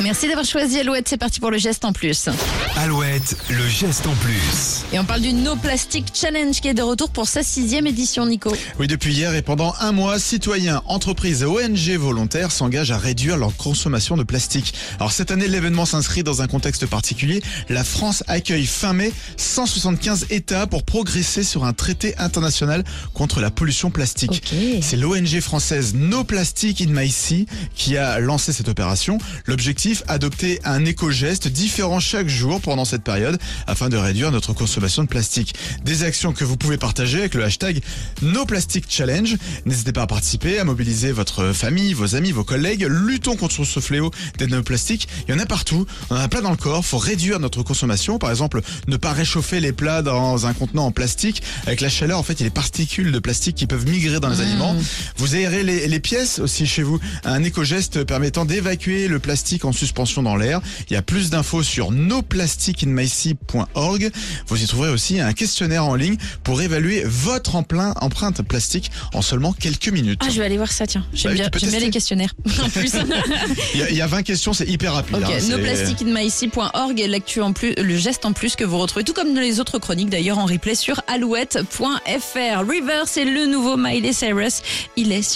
Merci d'avoir choisi Alouette, c'est parti pour le geste en plus. Alouette, le geste en plus. Et on parle du No Plastic Challenge qui est de retour pour sa sixième édition, Nico. Oui, depuis hier et pendant un mois, citoyens, entreprises et ONG volontaires s'engagent à réduire leur consommation de plastique. Alors cette année, l'événement s'inscrit dans un contexte particulier. La France accueille fin mai 175 États pour progresser sur un traité international contre la pollution plastique. C'est l'ONG française No Plastic in My Sea qui a lancé cette opération. L'objectif, adopter un éco-geste différent chaque jour pendant cette période afin de réduire notre consommation de plastique. Des actions que vous pouvez partager avec le hashtag No Plastic Challenge. N'hésitez pas à participer, à mobiliser votre famille, vos amis, vos collègues. Luttons contre ce fléau des nanoplastiques. Il y en a partout. On en a plein dans le corps. Faut réduire notre consommation. Par exemple, ne pas réchauffer les plats dans un contenant en plastique. Avec la chaleur, en fait, il y a des particules de plastique qui peuvent migrer dans les aliments. Vous aérez les, les pièces aussi chez vous. Un éco-geste permettant d'évacuer le plastique en suspension dans l'air. Il y a plus d'infos sur noplasticinmyseat.org. Vous y trouverez aussi un questionnaire en ligne pour évaluer votre empreinte plastique en seulement quelques minutes. Ah, je vais aller voir ça, tiens. J'aime Bah bien, bien les questionnaires. En plus. Il y, a, il y a 20 questions, c'est hyper rapide. Ok, hein, noplasticinmyc.org et l'actu en plus, le geste en plus que vous retrouvez, tout comme les autres chroniques d'ailleurs en replay sur alouette.fr. River, c'est le nouveau Miley Cyrus. Il est sur